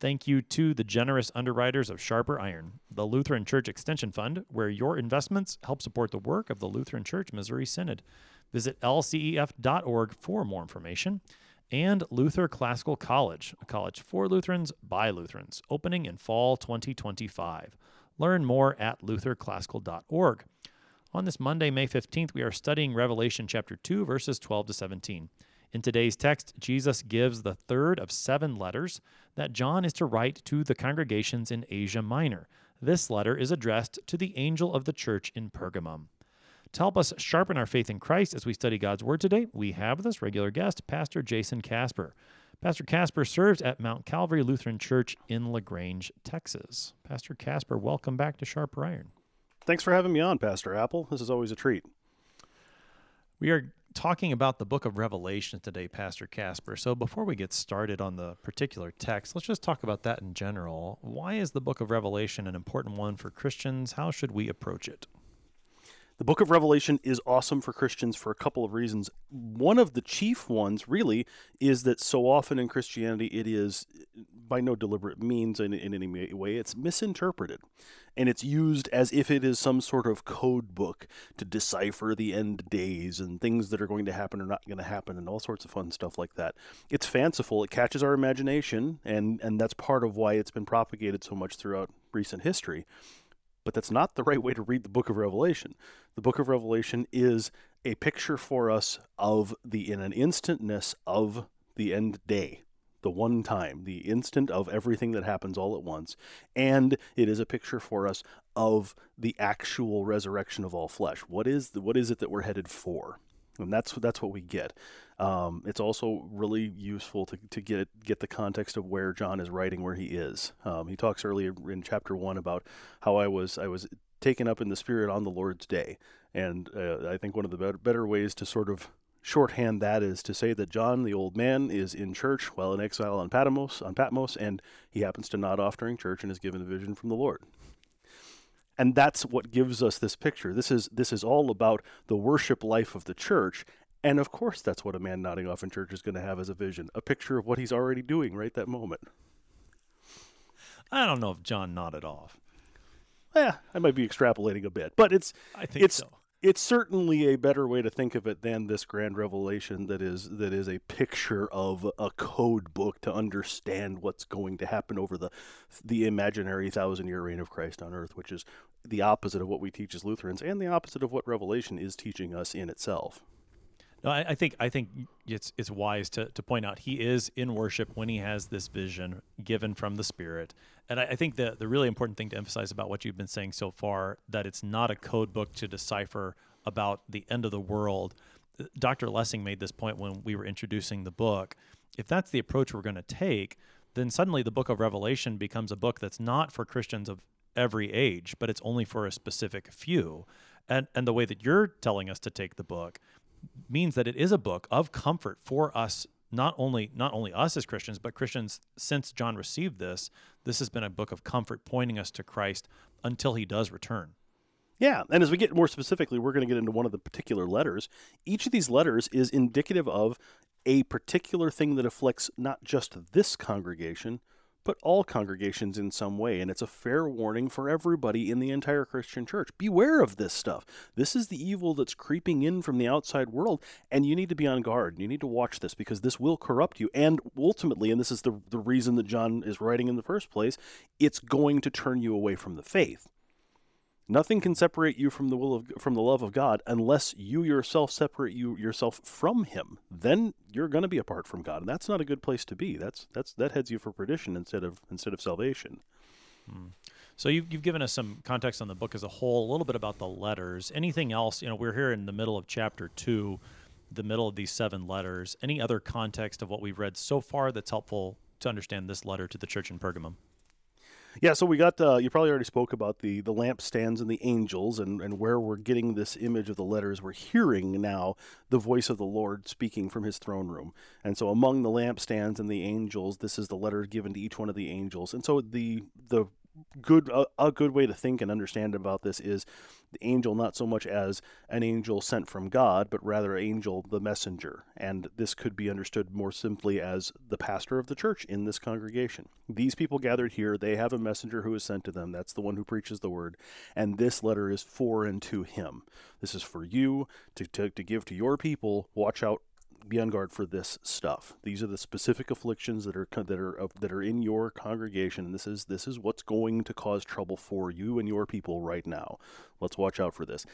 Thank you to the generous underwriters of Sharper Iron, the Lutheran Church Extension Fund, where your investments help support the work of the Lutheran Church Missouri Synod. Visit lcef.org for more information. And Luther Classical College, a college for Lutherans by Lutherans, opening in fall 2025. Learn more at lutherclassical.org. On this Monday, May 15th, we are studying Revelation chapter 2, verses 12 to 17. In today's text, Jesus gives the third of seven letters that John is to write to the congregations in Asia Minor. This letter is addressed to the angel of the church in Pergamum. To help us sharpen our faith in Christ as we study God's Word today, we have this regular guest, Pastor Jason Kaspar. Pastor Kaspar serves at Mount Calvary Lutheran Church in LaGrange, Texas. Pastor Kaspar, welcome back to Sharper Iron. Thanks for having me on, Pastor Appel. This is always a treat. We are talking about the book of Revelation today, Pastor Kaspar. So before we get started on the particular text, let's just talk about that in general. Why is the book of Revelation an important one for Christians? How should we approach it? The book of Revelation is awesome for Christians for a couple of reasons. One of the chief ones, really, is that so often in Christianity it is, by no deliberate means in, in any way, it's misinterpreted. And it's used as if it is some sort of code book to decipher the end days and things that are going to happen or not going to happen and all sorts of fun stuff like that. It's fanciful, it catches our imagination, and, and that's part of why it's been propagated so much throughout recent history but that's not the right way to read the book of Revelation. The book of Revelation is a picture for us of the in an instantness of the end day, the one time, the instant of everything that happens all at once, and it is a picture for us of the actual resurrection of all flesh. What is the, what is it that we're headed for? And that's that's what we get. Um, it's also really useful to, to get get the context of where John is writing, where he is. Um, he talks earlier in chapter one about how I was I was taken up in the Spirit on the Lord's day, and uh, I think one of the better, better ways to sort of shorthand that is to say that John, the old man, is in church while in exile on Patmos, on Patmos, and he happens to nod off during church and is given a vision from the Lord and that's what gives us this picture this is this is all about the worship life of the church and of course, that's what a man nodding off in church is going to have as a vision a picture of what he's already doing right that moment. I don't know if John nodded off. Yeah, I might be extrapolating a bit, but it's I think it's so. it's certainly a better way to think of it than this grand revelation that is that is a picture of a code book to understand what's going to happen over the the imaginary thousand year reign of Christ on earth, which is the opposite of what we teach as Lutherans and the opposite of what Revelation is teaching us in itself. No, I, I, think I think it's it's wise to, to point out he is in worship when he has this vision given from the Spirit, and I, I think the the really important thing to emphasize about what you've been saying so far that it's not a code book to decipher about the end of the world. Uh, Dr. Lessing made this point when we were introducing the book. If that's the approach we're going to take, then suddenly the book of Revelation becomes a book that's not for Christians of every age, but it's only for a specific few. And and the way that you're telling us to take the book means that it is a book of comfort for us not only not only us as Christians, but Christians since John received this, this has been a book of comfort pointing us to Christ until he does return. Yeah, and as we get more specifically, we're going to get into one of the particular letters. Each of these letters is indicative of a particular thing that afflicts not just this congregation, but all congregations in some way. And it's a fair warning for everybody in the entire Christian church. Beware of this stuff. This is the evil that's creeping in from the outside world, and you need to be on guard. You need to watch this because this will corrupt you. And ultimately, and this is the, the reason that John is writing in the first place, it's going to turn you away from the faith. Nothing can separate you from the will of from the love of God unless you yourself separate you yourself from him. Then you're going to be apart from God, and that's not a good place to be. That's that's that heads you for perdition instead of instead of salvation. Hmm. So you've, you've given us some context on the book as a whole, a little bit about the letters. Anything else? You know, we're here in the middle of chapter two, the middle of these seven letters. Any other context of what we've read so far that's helpful to understand this letter to the church in Pergamum? Yeah, so we got you probably already spoke about the the lampstands and the angels and and where we're getting this image of the letters. We're hearing now the voice of the Lord speaking from his throne room. And so among the lampstands and the angels, this is the letter given to each one of the angels. And so the the good a, a, good way to think and understand about this is the angel not so much as an angel sent from God, but rather angel the messenger. And this could be understood more simply as the pastor of the church in this congregation. These people gathered here, they have a messenger who is sent to them. That's the one who preaches the word. And this letter is for and to him. This is for you to, to, to give to your people. Watch out be on guard for this stuff. These are the specific afflictions that are that are that are in your congregation, this is this is what's going to cause trouble for you and your people right now. Let's watch out for this,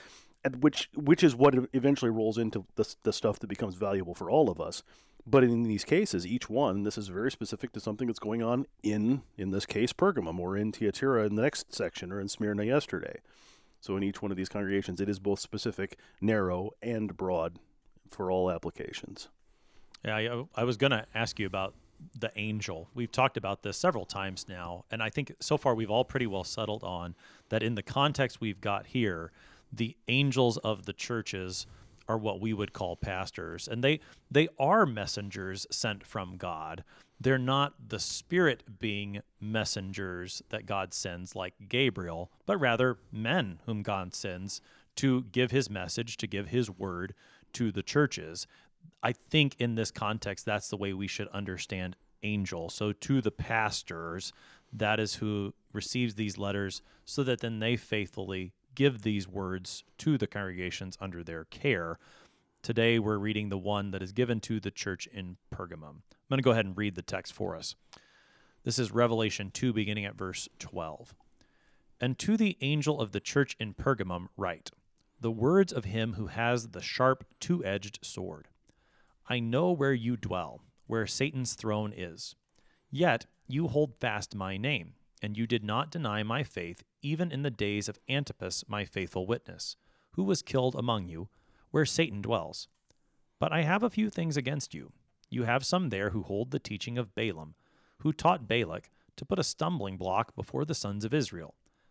and which which is what eventually rolls into the the stuff that becomes valuable for all of us. But in these cases, each one, this is very specific to something that's going on in, in this case, Pergamum, or in Thyatira in the next section, or in Smyrna yesterday. So in each one of these congregations, it is both specific, narrow, and broad for all applications. Yeah, I, I was going to ask you about the angel. We've talked about this several times now, and I think so far we've all pretty well settled on that in the context we've got here, the angels of the churches are what we would call pastors, and they they are messengers sent from God. They're not the spirit being messengers that God sends like Gabriel, but rather men whom God sends to give his message, to give his word to the churches. I think in this context, that's the way we should understand angel. So to the pastors, that is who receives these letters, so that then they faithfully give these words to the congregations under their care. Today, we're reading the one that is given to the church in Pergamum. I'm going to go ahead and read the text for us. This is Revelation 2, beginning at verse 12. And to the angel of the church in Pergamum, write the words of him who has the sharp, two edged sword. I know where you dwell, where Satan's throne is. Yet you hold fast my name, and you did not deny my faith, even in the days of Antipas, my faithful witness, who was killed among you, where Satan dwells. But I have a few things against you. You have some there who hold the teaching of Balaam, who taught Balak to put a stumbling block before the sons of Israel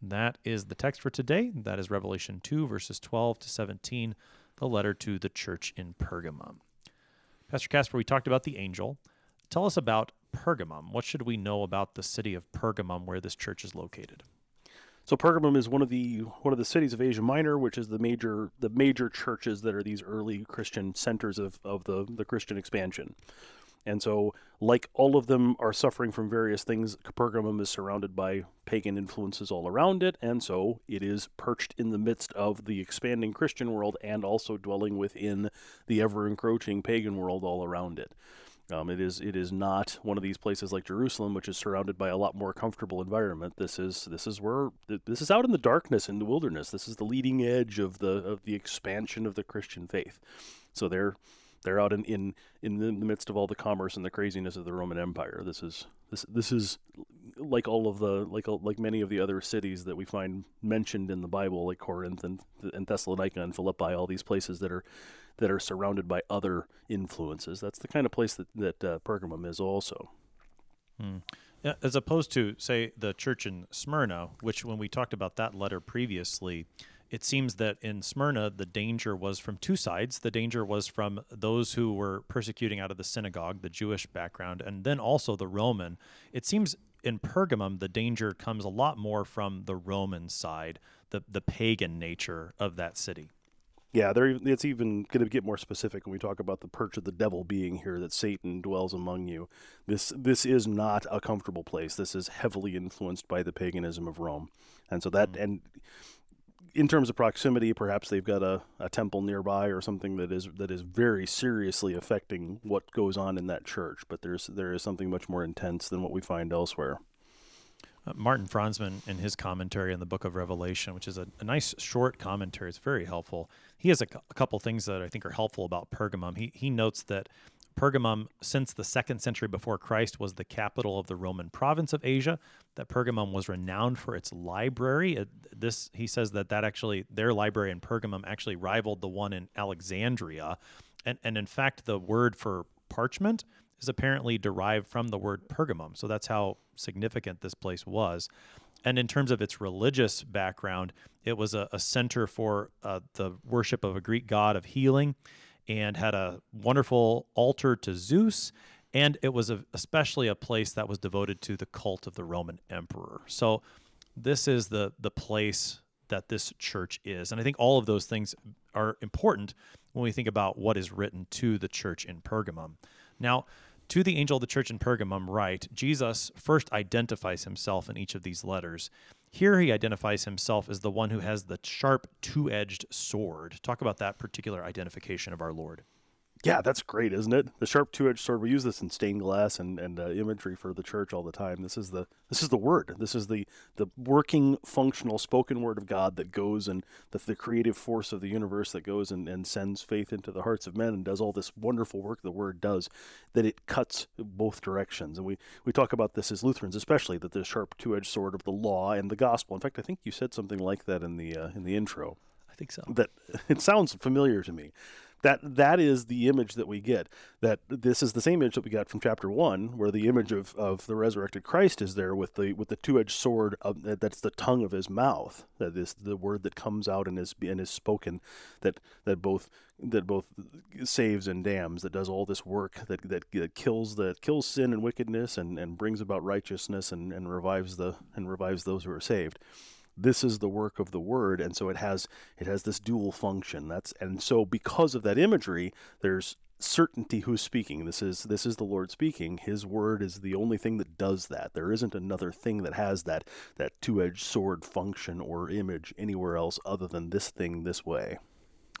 That is the text for today. That is Revelation 2, verses 12 to 17, the letter to the church in Pergamum. Pastor Kaspar, we talked about the angel. Tell us about Pergamum. What should we know about the city of Pergamum where this church is located? So Pergamum is one of the one of the cities of Asia Minor, which is the major the major churches that are these early Christian centers of, of the, the Christian expansion. And so, like all of them are suffering from various things, Pergamum is surrounded by pagan influences all around it, and so it is perched in the midst of the expanding Christian world and also dwelling within the ever encroaching pagan world all around it. Um, it is it is not one of these places like Jerusalem, which is surrounded by a lot more comfortable environment. This is this is where this is out in the darkness in the wilderness. This is the leading edge of the of the expansion of the Christian faith. So they're they're out in, in in the midst of all the commerce and the craziness of the Roman Empire. This is this this is like all of the like like many of the other cities that we find mentioned in the Bible, like Corinth and and Thessalonica and Philippi, all these places that are that are surrounded by other influences. That's the kind of place that that uh, Pergamum is also. Hmm. As opposed to, say, the church in Smyrna, which when we talked about that letter previously, it seems that in Smyrna, the danger was from two sides. The danger was from those who were persecuting out of the synagogue, the Jewish background, and then also the Roman. It seems in Pergamum, the danger comes a lot more from the Roman side, the, the pagan nature of that city. Yeah. It's even going to get more specific when we talk about the perch of the devil being here, that Satan dwells among you. This this is not a comfortable place. This is heavily influenced by the paganism of Rome, and so that mm. and in terms of proximity, perhaps they've got a, a temple nearby or something that is that is very seriously affecting what goes on in that church. But there's there is something much more intense than what we find elsewhere. Uh, Martin Franzmann, in his commentary on the book of Revelation, which is a, a nice short commentary, it's very helpful. He has a, a couple things that I think are helpful about Pergamum. He, he notes that Pergamum, since the second century before Christ, was the capital of the Roman province of Asia. That Pergamum was renowned for its library. Uh, this he says that that actually their library in Pergamum actually rivaled the one in Alexandria, and and in fact the word for parchment is apparently derived from the word Pergamum. So that's how significant this place was. And in terms of its religious background, it was a, a center for uh, the worship of a Greek god of healing and had a wonderful altar to Zeus. And it was a, especially a place that was devoted to the cult of the Roman emperor. So this is the the place that this church is. And I think all of those things are important when we think about what is written to the church in Pergamum. Now, to the angel of the church in Pergamum, write Jesus first identifies himself in each of these letters. Here he identifies himself as the one who has the sharp two edged sword. Talk about that particular identification of our Lord. Yeah, that's great, isn't it? The sharp two-edged sword. We use this in stained glass and, and uh, imagery for the church all the time. This is the this is the word. This is the the working, functional, spoken word of God that goes and the, the creative force of the universe that goes and, and sends faith into the hearts of men and does all this wonderful work the word does. That it cuts both directions, and we we talk about this as Lutherans, especially that the sharp two-edged sword of the law and the gospel. In fact, I think you said something like that in the uh, in the intro. I think so. That it sounds familiar to me that that is the image that we get that this is the same image that we got from chapter 1 where the image of, of the resurrected christ is there with the with the two-edged sword of, that's the tongue of his mouth that is the word that comes out and is and is spoken that that both that both saves and damns that does all this work that that, that kills the kills sin and wickedness and, and brings about righteousness and, and revives the and revives those who are saved this is the work of the word and so it has it has this dual function that's and so because of that imagery there's certainty who's speaking this is this is the lord speaking his word is the only thing that does that there isn't another thing that has that that two-edged sword function or image anywhere else other than this thing this way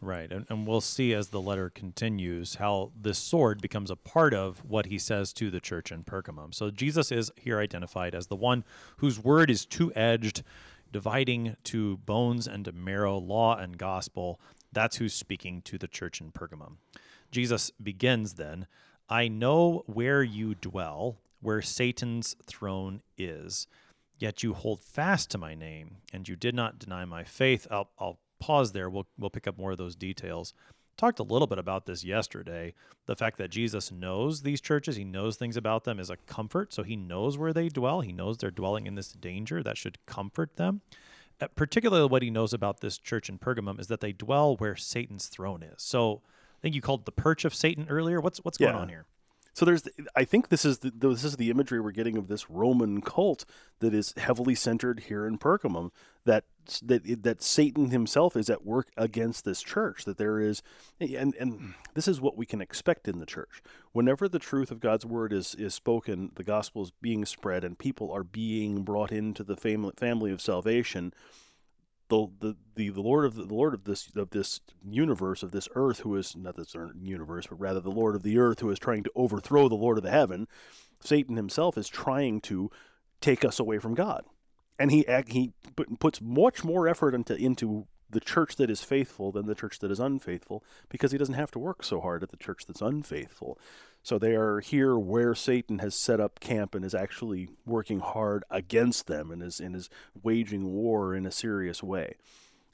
Right. And, and we'll see as the letter continues how this sword becomes a part of what he says to the church in Pergamum. So Jesus is here identified as the one whose word is two edged, dividing to bones and to marrow, law and gospel. That's who's speaking to the church in Pergamum. Jesus begins then I know where you dwell, where Satan's throne is. Yet you hold fast to my name, and you did not deny my faith. I'll, I'll pause there. We'll, we'll pick up more of those details talked a little bit about this yesterday. The fact that Jesus knows these churches, he knows things about them is a comfort. So he knows where they dwell. He knows they're dwelling in this danger. That should comfort them. Uh, particularly, what he knows about this church in Pergamum is that they dwell where Satan's throne is. So I think you called the perch of Satan earlier. What's what's going on here? So there's, I think this is the this is the imagery we're getting of this Roman cult that is heavily centered here in Pergamum. That that that Satan himself is at work against this church. That there is, and and this is what we can expect in the church. Whenever the truth of God's word is is spoken, the gospel is being spread, and people are being brought into the family family of salvation the the the, the Lord of the, the Lord of this of this universe of this earth who is not this universe but rather the Lord of the earth who is trying to overthrow the Lord of the heaven Satan himself is trying to take us away from God. And he he puts much more effort into into the church that is faithful than the church that is unfaithful because he doesn't have to work so hard at the church that's unfaithful so they are here where Satan has set up camp and is actually working hard against them and is and is waging war in a serious way.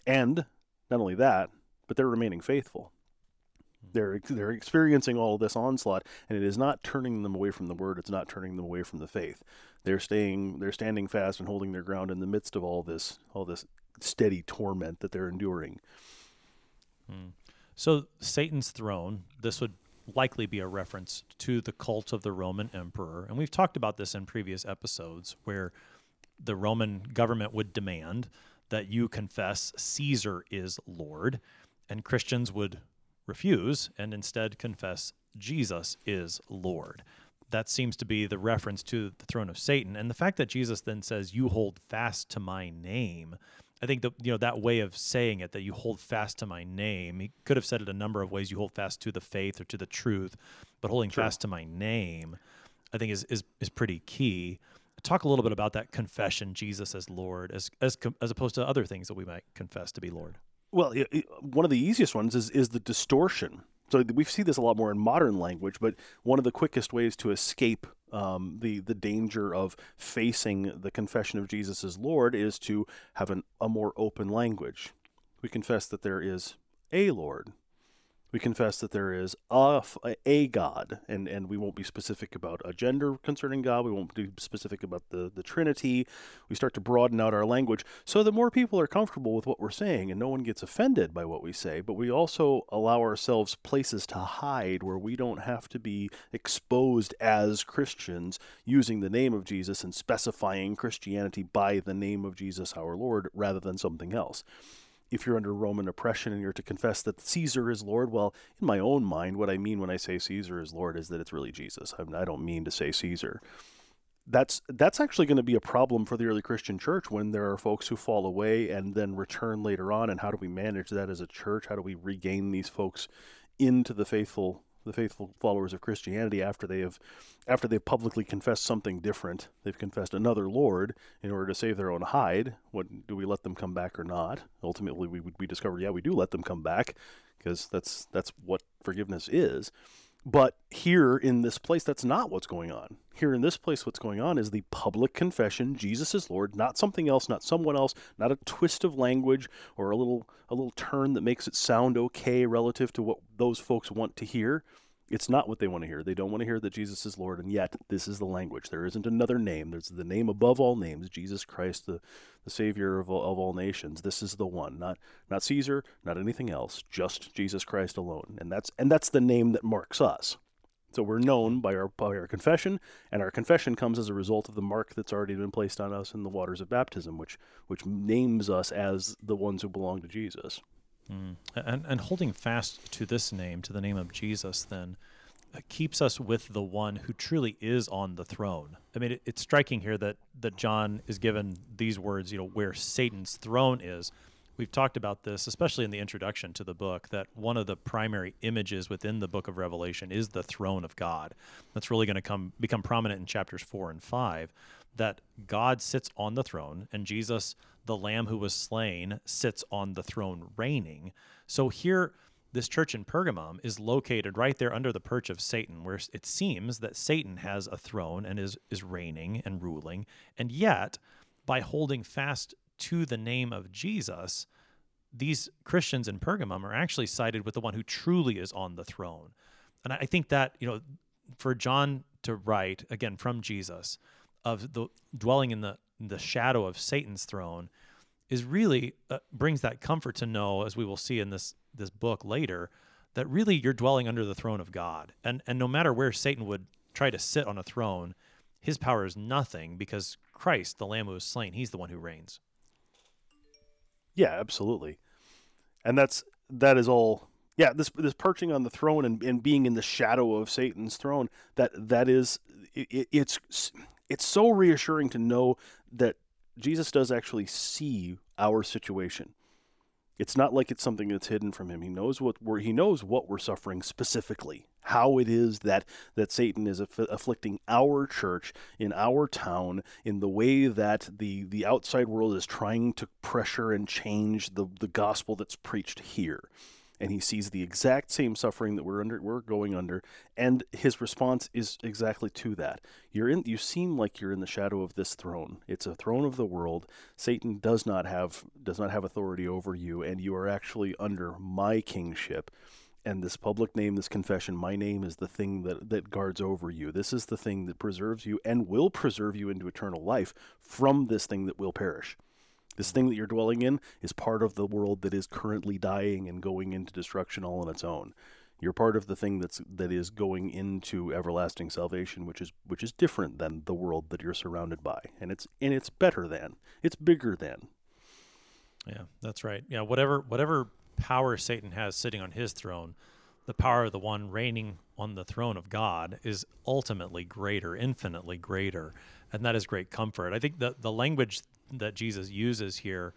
And not only that, but they're remaining faithful. They're they're experiencing all of this onslaught, and it is not turning them away from the word. It's not turning them away from the faith. They're staying. They're standing fast and holding their ground in the midst of all this all this steady torment that they're enduring. Hmm. So Satan's throne, this would likely be a reference to the cult of the Roman emperor. And we've talked about this in previous episodes where the Roman government would demand that you confess Caesar is Lord, and Christians would refuse and instead confess Jesus is Lord. That seems to be the reference to the throne of Satan. And the fact that Jesus then says, You hold fast to my name. I think that you know that way of saying it that you hold fast to my name. He could have said it a number of ways. You hold fast to the faith or to the truth, but holding fast to my name, I think is is is pretty key. talk a little bit about that confession, Jesus as Lord, as as as opposed to other things that we might confess to be Lord. Well, it, it, one of the easiest ones is is the distortion. So we see this a lot more in modern language, but one of the quickest ways to escape um, the the danger of facing the confession of Jesus as Lord is to have an, a more open language. We confess that there is a Lord, we confess that there is a, a God, and, and we won't be specific about a gender concerning God. We won't be specific about the, the Trinity. We start to broaden out our language so that more people are comfortable with what we're saying and no one gets offended by what we say. But we also allow ourselves places to hide where we don't have to be exposed as Christians using the name of Jesus and specifying Christianity by the name of Jesus our Lord rather than something else if you're under Roman oppression and you're to confess that Caesar is Lord, well, in my own mind, what I mean when I say Caesar is Lord is that it's really Jesus. I don't mean to say Caesar. That's that's actually going to be a problem for the early Christian church when there are folks who fall away and then return later on. And how do we manage that as a church? How do we regain these folks into the faithful the faithful followers of Christianity after they have after they've publicly confessed something different. They've confessed another Lord in order to save their own hide. What do we let them come back or not? Ultimately, we we discover yeah we do let them come back because that's that's what forgiveness is. But here in this place, that's not what's going on. Here in this place, what's going on is the public confession Jesus is Lord, not something else, not someone else, not a twist of language or a little a little turn that makes it sound okay relative to what those folks want to hear. It's not what they want to hear. They don't want to hear that Jesus is Lord, and yet this is the language. There isn't another name. There's the name above all names, Jesus Christ, the, the Savior of all, of all nations. This is the one, not not Caesar, not anything else, just Jesus Christ alone. And that's and that's the name that marks us. So we're known by our by our confession, and our confession comes as a result of the mark that's already been placed on us in the waters of baptism, which which names us as the ones who belong to Jesus. Mm. And, and holding fast to this name, to the name of Jesus, then uh, keeps us with the one who truly is on the throne. I mean, it, it's striking here that that John is given these words, you know, where Satan's throne is. We've talked about this, especially in the introduction to the book, that one of the primary images within the book of Revelation is the throne of God. That's really going to come become prominent in chapters four and five. That God sits on the throne, and Jesus the lamb who was slain sits on the throne reigning. So here, this church in Pergamum is located right there under the perch of Satan, where it seems that Satan has a throne and is, is reigning and ruling. And yet, by holding fast to the name of Jesus, these Christians in Pergamum are actually sided with the one who truly is on the throne. And I think that, you know, for John to write, again, from Jesus, of the dwelling in the the shadow of Satan's throne is really uh, brings that comfort to know as we will see in this this book later that really you're dwelling under the throne of God. And and no matter where Satan would try to sit on a throne his power is nothing because Christ the lamb who was slain he's the one who reigns. Yeah absolutely. And that's that is all yeah this this perching on the throne and, and being in the shadow of Satan's throne that that is it, it's it's so reassuring to know that Jesus does actually see our situation. It's not like it's something that's hidden from him. He knows what we're he knows what we're suffering specifically. How it is that that Satan is aff- afflicting our church in our town in the way that the the outside world is trying to pressure and change the the gospel that's preached here and he sees the exact same suffering that we're under we're going under and his response is exactly to that. You're in you seem like you're in the shadow of this throne. It's a throne of the world. Satan does not have does not have authority over you and you are actually under my kingship. And this public name this confession my name is the thing that that guards over you. This is the thing that preserves you and will preserve you into eternal life from this thing that will perish this thing that you're dwelling in is part of the world that is currently dying and going into destruction all on its own. You're part of the thing that's that is going into everlasting salvation, which is which is different than the world that you're surrounded by, and it's and it's better than, it's bigger than. Yeah, that's right. Yeah, whatever whatever power Satan has sitting on his throne, the power of the one reigning on the throne of God is ultimately greater, infinitely greater, and that is great comfort. I think the the language that Jesus uses here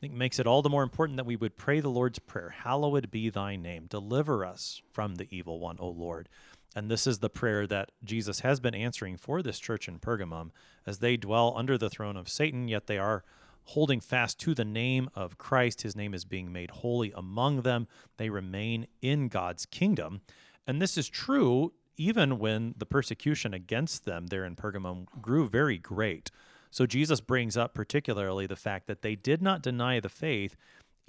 I think makes it all the more important that we would pray the Lord's prayer. Hallowed be thy name. Deliver us from the evil one, O Lord. And this is the prayer that Jesus has been answering for this church in Pergamum as they dwell under the throne of Satan, yet they are holding fast to the name of Christ. His name is being made holy among them. They remain in God's kingdom. And this is true even when the persecution against them there in Pergamum grew very great. So Jesus brings up particularly the fact that they did not deny the faith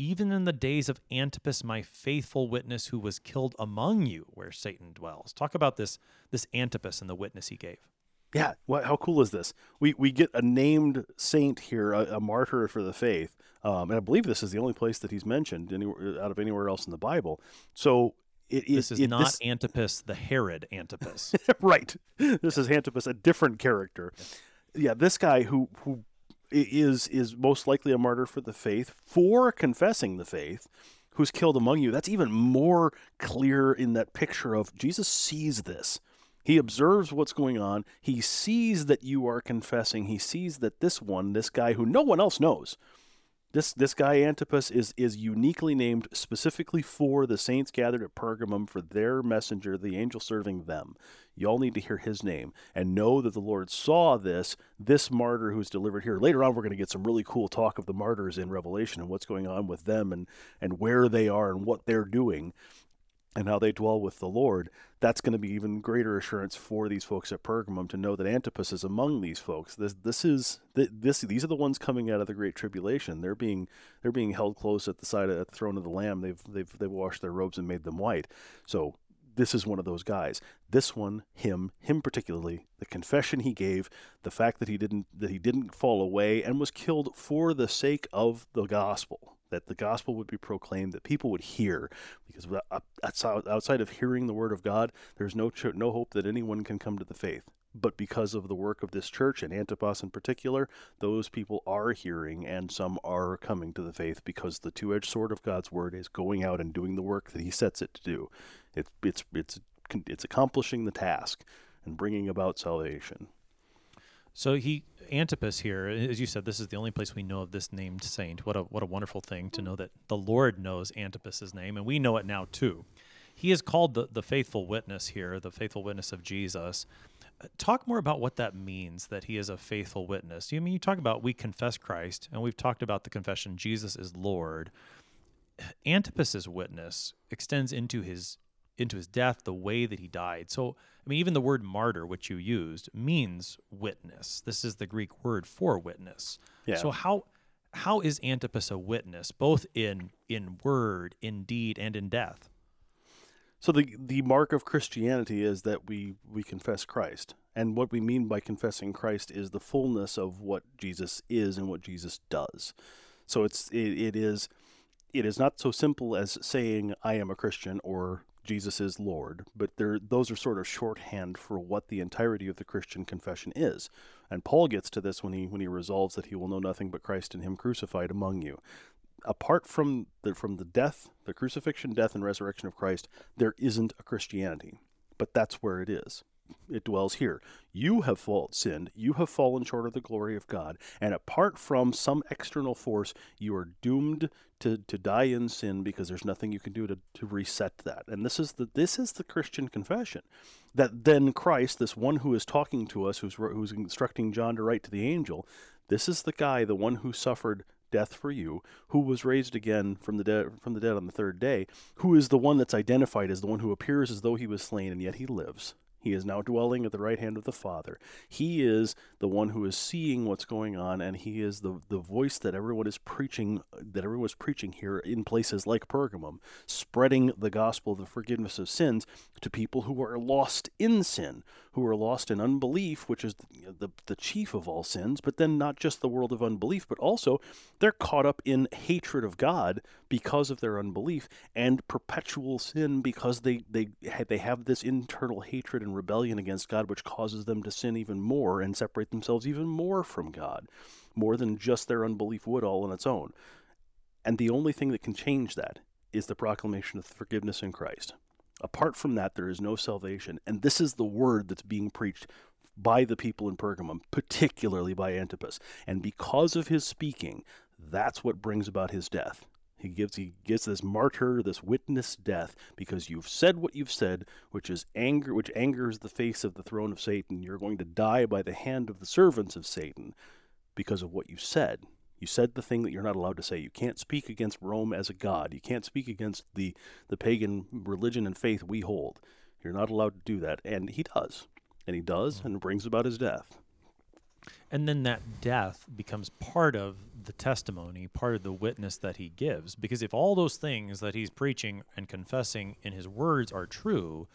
even in the days of Antipas, my faithful witness, who was killed among you, where Satan dwells. Talk about this this Antipas and the witness he gave. Yeah, what, how cool is this? We we get a named saint here, a, a martyr for the faith, um, and I believe this is the only place that he's mentioned anywhere out of anywhere else in the Bible. So it, this is it, not this, Antipas, the Herod Antipas. right. This is Antipas, a different character. Yeah, this guy who who is is most likely a martyr for the faith for confessing the faith who's killed among you that's even more clear in that picture of jesus sees this. He observes what's going on. He sees that you are confessing. He sees that this one this guy who no one else knows this this guy Antipas is is uniquely named specifically for the saints gathered at Pergamum for their messenger, the angel serving them. You all need to hear his name and know that the Lord saw this this martyr who's delivered here. Later on, we're going to get some really cool talk of the martyrs in Revelation and what's going on with them and and where they are and what they're doing and how they dwell with the Lord, that's going to be even greater assurance for these folks at Pergamum to know that Antipas is among these folks. This this is this these are the ones coming out of the great tribulation. They're being they're being held close at the side of, at the throne of the Lamb. They've they've they've washed their robes and made them white. So this is one of those guys. This one, him, him particularly, the confession he gave, the fact that he didn't that he didn't fall away and was killed for the sake of the gospel that the gospel would be proclaimed, that people would hear, because outside of hearing the word of God, there's no no hope that anyone can come to the faith. But because of the work of this church and Antipas in particular, those people are hearing, and some are coming to the faith because the two-edged sword of God's word is going out and doing the work that He sets it to do. It's it's it's it's accomplishing the task and bringing about salvation. So he Antipas here, as you said, this is the only place we know of this named saint. What a what a wonderful thing to know that the Lord knows Antipas's name, and we know it now too. He is called the, the faithful witness here, the faithful witness of Jesus. Uh, talk more about what that means that he is a faithful witness. You mean you talk about we confess Christ, and we've talked about the confession Jesus is Lord. Antipas's witness extends into his into his death, the way that he died. So, I mean, even the word martyr, which you used, means witness. This is the Greek word for witness. Yeah. So how how is Antipas a witness, both in in word, in deed, and in death? So the the mark of Christianity is that we we confess Christ, and what we mean by confessing Christ is the fullness of what Jesus is and what Jesus does. So it's it, it is it is not so simple as saying I am a Christian or Jesus is Lord, but those are sort of shorthand for what the entirety of the Christian confession is. And Paul gets to this when he when he resolves that he will know nothing but Christ and Him crucified among you. Apart from the from the death, the crucifixion, death, and resurrection of Christ, there isn't a Christianity. But that's where it is it dwells here. You have fault sinned, you have fallen short of the glory of God, and apart from some external force, you are doomed to, to die in sin because there's nothing you can do to, to reset that. And this is the this is the Christian confession. That then Christ, this one who is talking to us, who's who's instructing John to write to the angel, this is the guy, the one who suffered death for you, who was raised again from the dead from the dead on the third day, who is the one that's identified as the one who appears as though he was slain and yet he lives. He is now dwelling at the right hand of the Father. He is the one who is seeing what's going on, and he is the, the voice that everyone is preaching, that everyone is preaching here in places like Pergamum, spreading the gospel of the forgiveness of sins to people who are lost in sin, who are lost in unbelief, which is the, the, the chief of all sins, but then not just the world of unbelief, but also they're caught up in hatred of God because of their unbelief and perpetual sin because they, they, they have this internal hatred and and rebellion against God, which causes them to sin even more and separate themselves even more from God, more than just their unbelief would all on its own. And the only thing that can change that is the proclamation of forgiveness in Christ. Apart from that, there is no salvation. And this is the word that's being preached by the people in Pergamum, particularly by Antipas. And because of his speaking, that's what brings about his death. He gives he gives this martyr, this witness death, because you've said what you've said, which is anger, which angers the face of the throne of Satan. You're going to die by the hand of the servants of Satan, because of what you said. You said the thing that you're not allowed to say. You can't speak against Rome as a god. You can't speak against the the pagan religion and faith we hold. You're not allowed to do that, and he does, and he does, and brings about his death. And then that death becomes part of the testimony, part of the witness that he gives. Because if all those things that he's preaching and confessing in his words are true,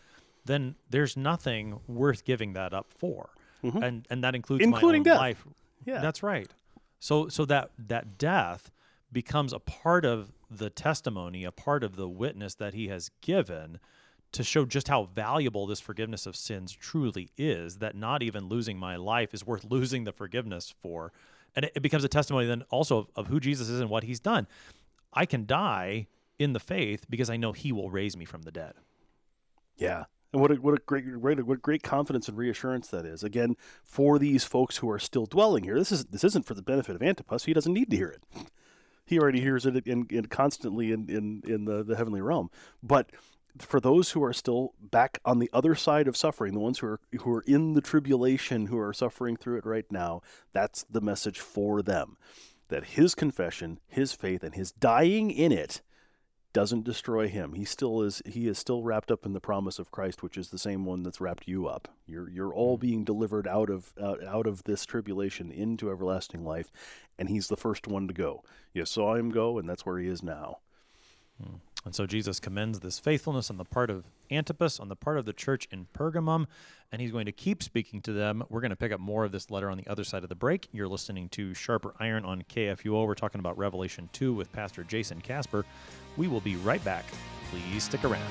then there's nothing worth giving that up for. Mm-hmm. And and that includes including my own death. life. Yeah. That's right. So so that that death becomes a part of the testimony, a part of the witness that he has given to show just how valuable this forgiveness of sins truly is that not even losing my life is worth losing the forgiveness for. And it, it becomes a testimony then also of, of who jesus is and what he's done. I can die in the faith because i know he will raise me from the dead. Yeah. And what a, what a great, great what great confidence and reassurance that is. Again, for these folks who are still dwelling here, this is this isn't for the benefit of Antipas. He doesn't need to hear it. He already hears it in, in constantly in, in, in the, the heavenly realm. But for those who are still back on the other side of suffering, the ones who are who are in the tribulation, who are suffering through it right now, that's the message for them. That his confession, his faith, and his dying in it doesn't destroy him. He still is he is still wrapped up in the promise of Christ, which is the same one that's wrapped you up. You're you're all mm-hmm. being delivered out of out, out of this tribulation into everlasting life, and he's the first one to go. You saw him go, and that's where he is now. Hmm. And so Jesus commends this faithfulness on the part of Antipas, on the part of the church in Pergamum, and he's going to keep speaking to them. We're going to pick up more of this letter on the other side of the break. You're listening to Sharper Iron on KFUO. We're talking about Revelation 2 with Pastor Jason Kaspar. We will be right back. Please stick around.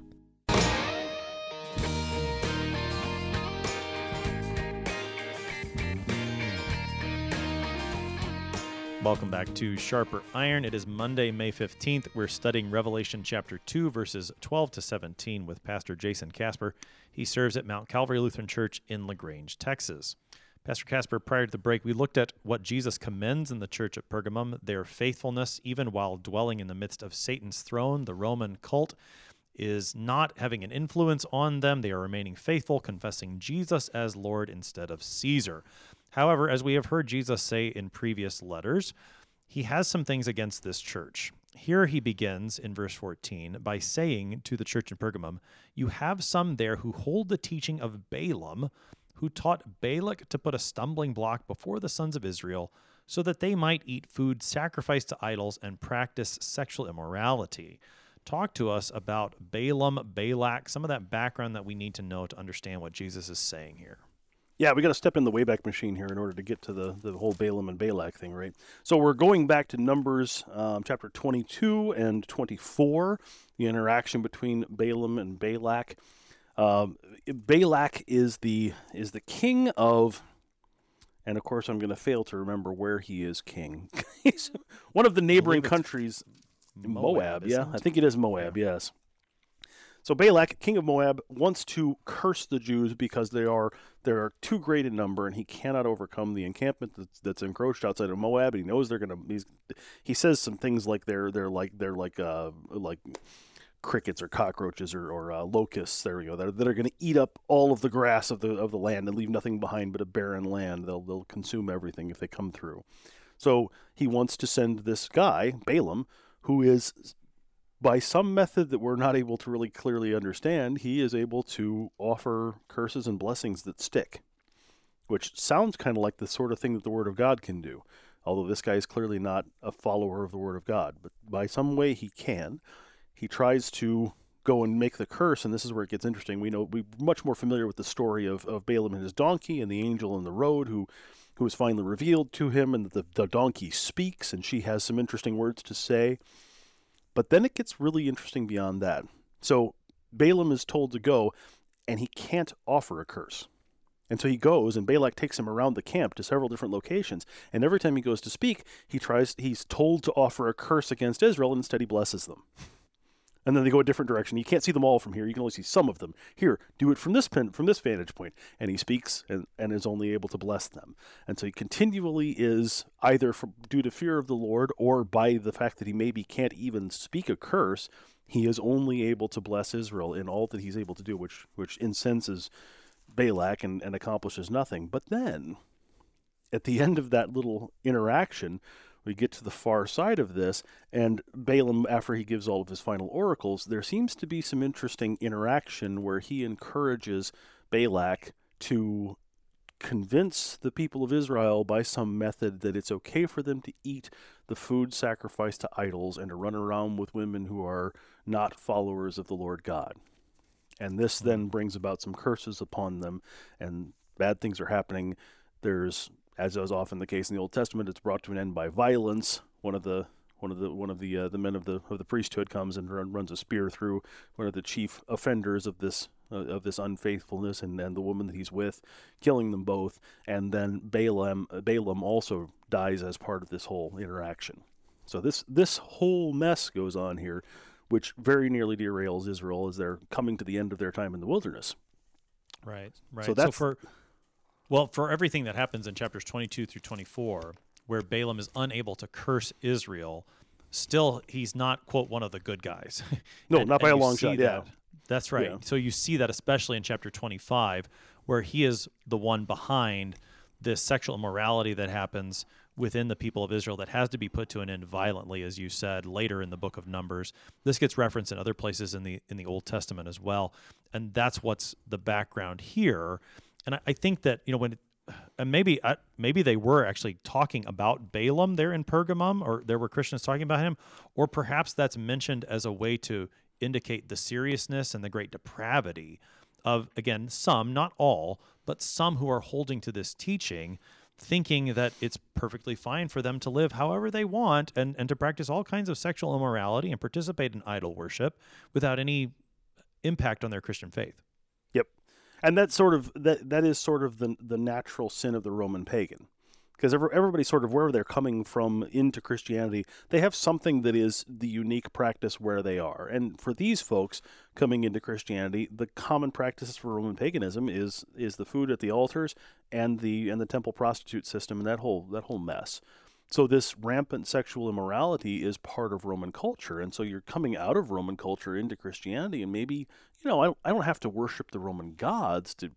Welcome back to Sharper Iron. It is Monday, May 15th. We're studying Revelation chapter 2, verses 12 to 17 with Pastor Jason Kaspar. He serves at Mount Calvary Lutheran Church in LaGrange, Texas. Pastor Kaspar, prior to the break, we looked at what Jesus commends in the church at Pergamum, their faithfulness, even while dwelling in the midst of Satan's throne, the Roman cult is not having an influence on them. They are remaining faithful, confessing Jesus as Lord instead of Caesar. However, as we have heard Jesus say in previous letters, he has some things against this church. Here he begins in verse 14 by saying to the church in Pergamum, You have some there who hold the teaching of Balaam, who taught Balak to put a stumbling block before the sons of Israel, so that they might eat food sacrificed to idols and practice sexual immorality. Talk to us about Balaam, Balak, some of that background that we need to know to understand what Jesus is saying here. Yeah, we got to step in the Wayback Machine here in order to get to the, the whole Balaam and Balak thing, right? So we're going back to Numbers um, chapter 22 and 24, the interaction between Balaam and Balak. Um, Balak is the is the king of, and of course I'm going to fail to remember where he is king. He's one of the neighboring countries, Moab. yeah, isn't I think it is Moab. Yes. So Balak, king of Moab, wants to curse the Jews because they are they are too great in number, and he cannot overcome the encampment that's, that's encroached outside of Moab. And he knows they're gonna. He says some things like they're they're like they're like uh like crickets or cockroaches or, or uh, locusts. There we go. That are, that are going to eat up all of the grass of the of the land and leave nothing behind but a barren land. They'll they'll consume everything if they come through. So he wants to send this guy Balaam, who is by some method that we're not able to really clearly understand, he is able to offer curses and blessings that stick, which sounds kind of like the sort of thing that the Word of God can do. Although this guy is clearly not a follower of the Word of God, but by some way he can. He tries to go and make the curse, and this is where it gets interesting. We know we're much more familiar with the story of, of Balaam and his donkey and the angel in the road who who is finally revealed to him, and the, the donkey speaks, and she has some interesting words to say. But then it gets really interesting beyond that. So Balaam is told to go, and he can't offer a curse. And so he goes, and Balak takes him around the camp to several different locations. And every time he goes to speak, he tries. He's told to offer a curse against Israel, and instead he blesses them and then they go a different direction. You can't see them all from here. You can only see some of them. Here, do it from this pin, from this vantage point. And he speaks and, and is only able to bless them. And so he continually is either from, due to fear of the Lord or by the fact that he maybe can't even speak a curse, he is only able to bless Israel in all that he's able to do, which which incenses Balak and, and accomplishes nothing. But then, at the end of that little interaction, we get to the far side of this, and Balaam, after he gives all of his final oracles, there seems to be some interesting interaction where he encourages Balak to convince the people of Israel by some method that it's okay for them to eat the food sacrificed to idols and to run around with women who are not followers of the Lord God. And this hmm. then brings about some curses upon them, and bad things are happening. There's as is often the case in the Old Testament, it's brought to an end by violence. One of the one of the one of the uh, the men of the of the priesthood comes and run, runs a spear through one of the chief offenders of this uh, of this unfaithfulness and, and the woman that he's with, killing them both. And then Balaam Balaam also dies as part of this whole interaction. So this this whole mess goes on here, which very nearly derails Israel as they're coming to the end of their time in the wilderness. Right, right. So that's so for well, for everything that happens in chapters 22 through 24, where Balaam is unable to curse Israel, still he's not quote one of the good guys. No, and, not by a long shot. That. Yeah, that's right. Yeah. So you see that especially in chapter 25, where he is the one behind this sexual immorality that happens within the people of Israel that has to be put to an end violently, as you said later in the book of Numbers. This gets referenced in other places in the in the Old Testament as well, and that's what's the background here and I, I think that you know when and maybe maybe they were actually talking about Balaam there in Pergamum, or there were Christians talking about him, or perhaps that's mentioned as a way to indicate the seriousness and the great depravity of again some, not all, but some who are holding to this teaching, thinking that it's perfectly fine for them to live however they want and and to practice all kinds of sexual immorality and participate in idol worship without any impact on their Christian faith and that's sort of that that is sort of the the natural sin of the Roman pagan because everybody sort of where they're coming from into Christianity, they have something that is the unique practice where they are. And for these folks coming into Christianity, the common practices for Roman paganism is is the food at the altars and the and the temple prostitute system and that whole that whole mess. So this rampant sexual immorality is part of Roman culture, and so you're coming out of Roman culture into Christianity, and maybe you know I, I don't have to worship the Roman gods to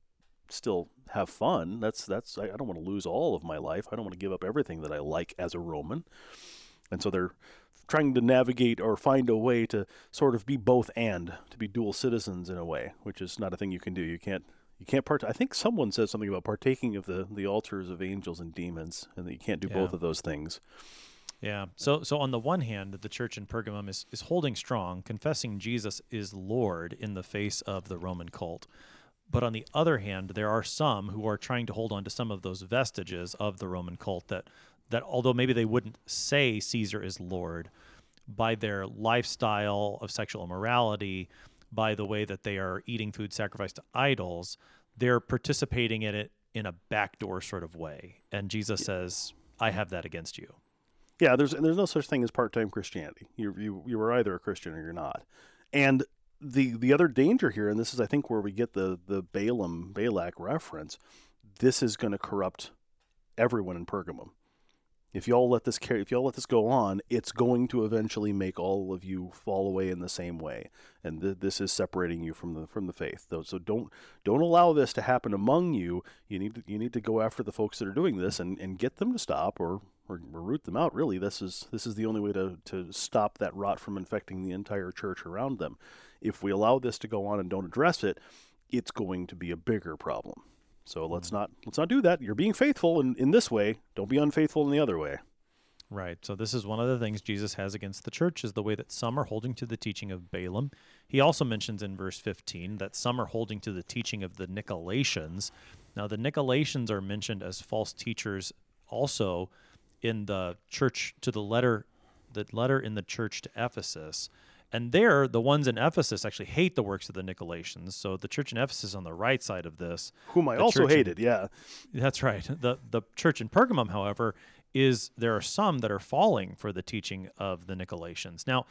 still have fun. That's that's I, I don't want to lose all of my life. I don't want to give up everything that I like as a Roman, and so they're trying to navigate or find a way to sort of be both and to be dual citizens in a way, which is not a thing you can do. You can't you can't part. I think someone says something about partaking of the the altars of angels and demons, and that you can't do yeah. both of those things. Yeah. So so on the one hand, the church in Pergamum is is holding strong, confessing Jesus is Lord in the face of the Roman cult. But on the other hand, there are some who are trying to hold on to some of those vestiges of the Roman cult that that although maybe they wouldn't say Caesar is Lord, by their lifestyle of sexual immorality, by the way that they are eating food sacrificed to idols, they're participating in it in a backdoor sort of way. And Jesus yeah. says, I have that against you. Yeah, there's there's no such thing as part-time Christianity. You you you are either a Christian or you're not. And the the other danger here, and this is I think where we get the the Balaam Balak reference, this is going to corrupt everyone in Pergamum if y'all let this carry, if y'all let this go on, it's going to eventually make all of you fall away in the same way, and th- this is separating you from the from the faith. So don't don't allow this to happen among you. You need to you need to go after the folks that are doing this and, and get them to stop or, or, or root them out. Really, this is this is the only way to to stop that rot from infecting the entire church around them. If we allow this to go on and don't address it, it's going to be a bigger problem. So let's mm-hmm. not let's not do that. You're being faithful in, in this way. Don't be unfaithful in the other way. Right. So this is one of the things Jesus has against the church is the way that some are holding to the teaching of Balaam. He also mentions in verse 15 that some are holding to the teaching of the Nicolaitans. Now the Nicolaitans are mentioned as false teachers also in the church to the letter the letter in the church to Ephesus. And there, the ones in Ephesus actually hate the works of the Nicolaitans. So the church in Ephesus on the right side of this, Whom I also church in- hated, yeah. that's right. The the church in Pergamum, however, is there are some that are falling for the teaching of the Nicolaitans. Now,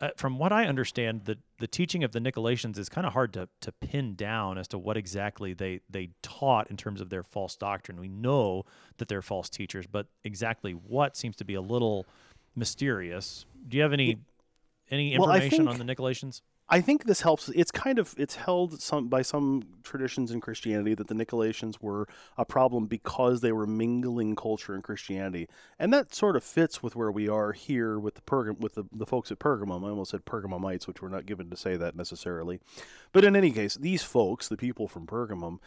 uh, from what I understand, the the teaching of the Nicolaitans is kind of hard to to pin down as to what exactly they they taught in terms of their false doctrine. We know that they're false teachers, but exactly what seems to be a little mysterious. Do you have any any Well, I information on the Nicolaitans? I think this helps. It's kind of it's held some by some traditions in Christianity that the Nicolaitans were a problem because they were mingling culture and Christianity, and that sort of fits with where we are here with the Pergam with the, the folks at Pergamum. I almost said Pergamumites, which we're not given to say that necessarily, but in any case, these folks, the people from Pergamum,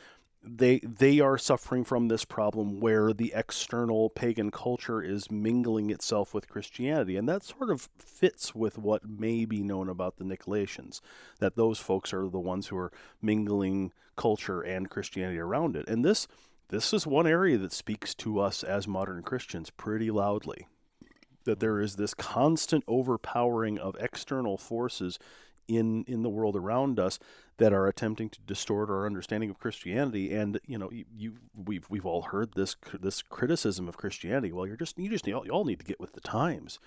they they are suffering from this problem where the external pagan culture is mingling itself with Christianity, and that sort of fits with what may be known about the Nicolaitans, that those folks are the ones who are mingling culture and Christianity around it, and this this is one area that speaks to us as modern Christians pretty loudly. That there is this constant overpowering of external forces in in the world around us that are attempting to distort our understanding of Christianity. And you know, you, you we've we've all heard this this criticism of Christianity. Well, you're just you just you all, need to get with the times.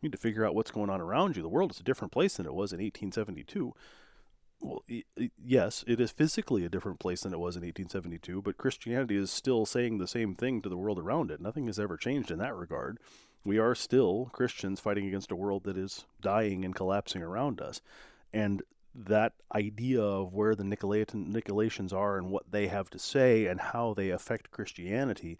You need to figure out what's going on around you. The world is a different place than it was in 1872. Well, yes, it is physically a different place than it was in 1872, but Christianity is still saying the same thing to the world around it. Nothing has ever changed in that regard. We are still Christians fighting against a world that is dying and collapsing around us. And that idea of where the Nicolaitan, Nicolaitans are and what they have to say and how they affect Christianity,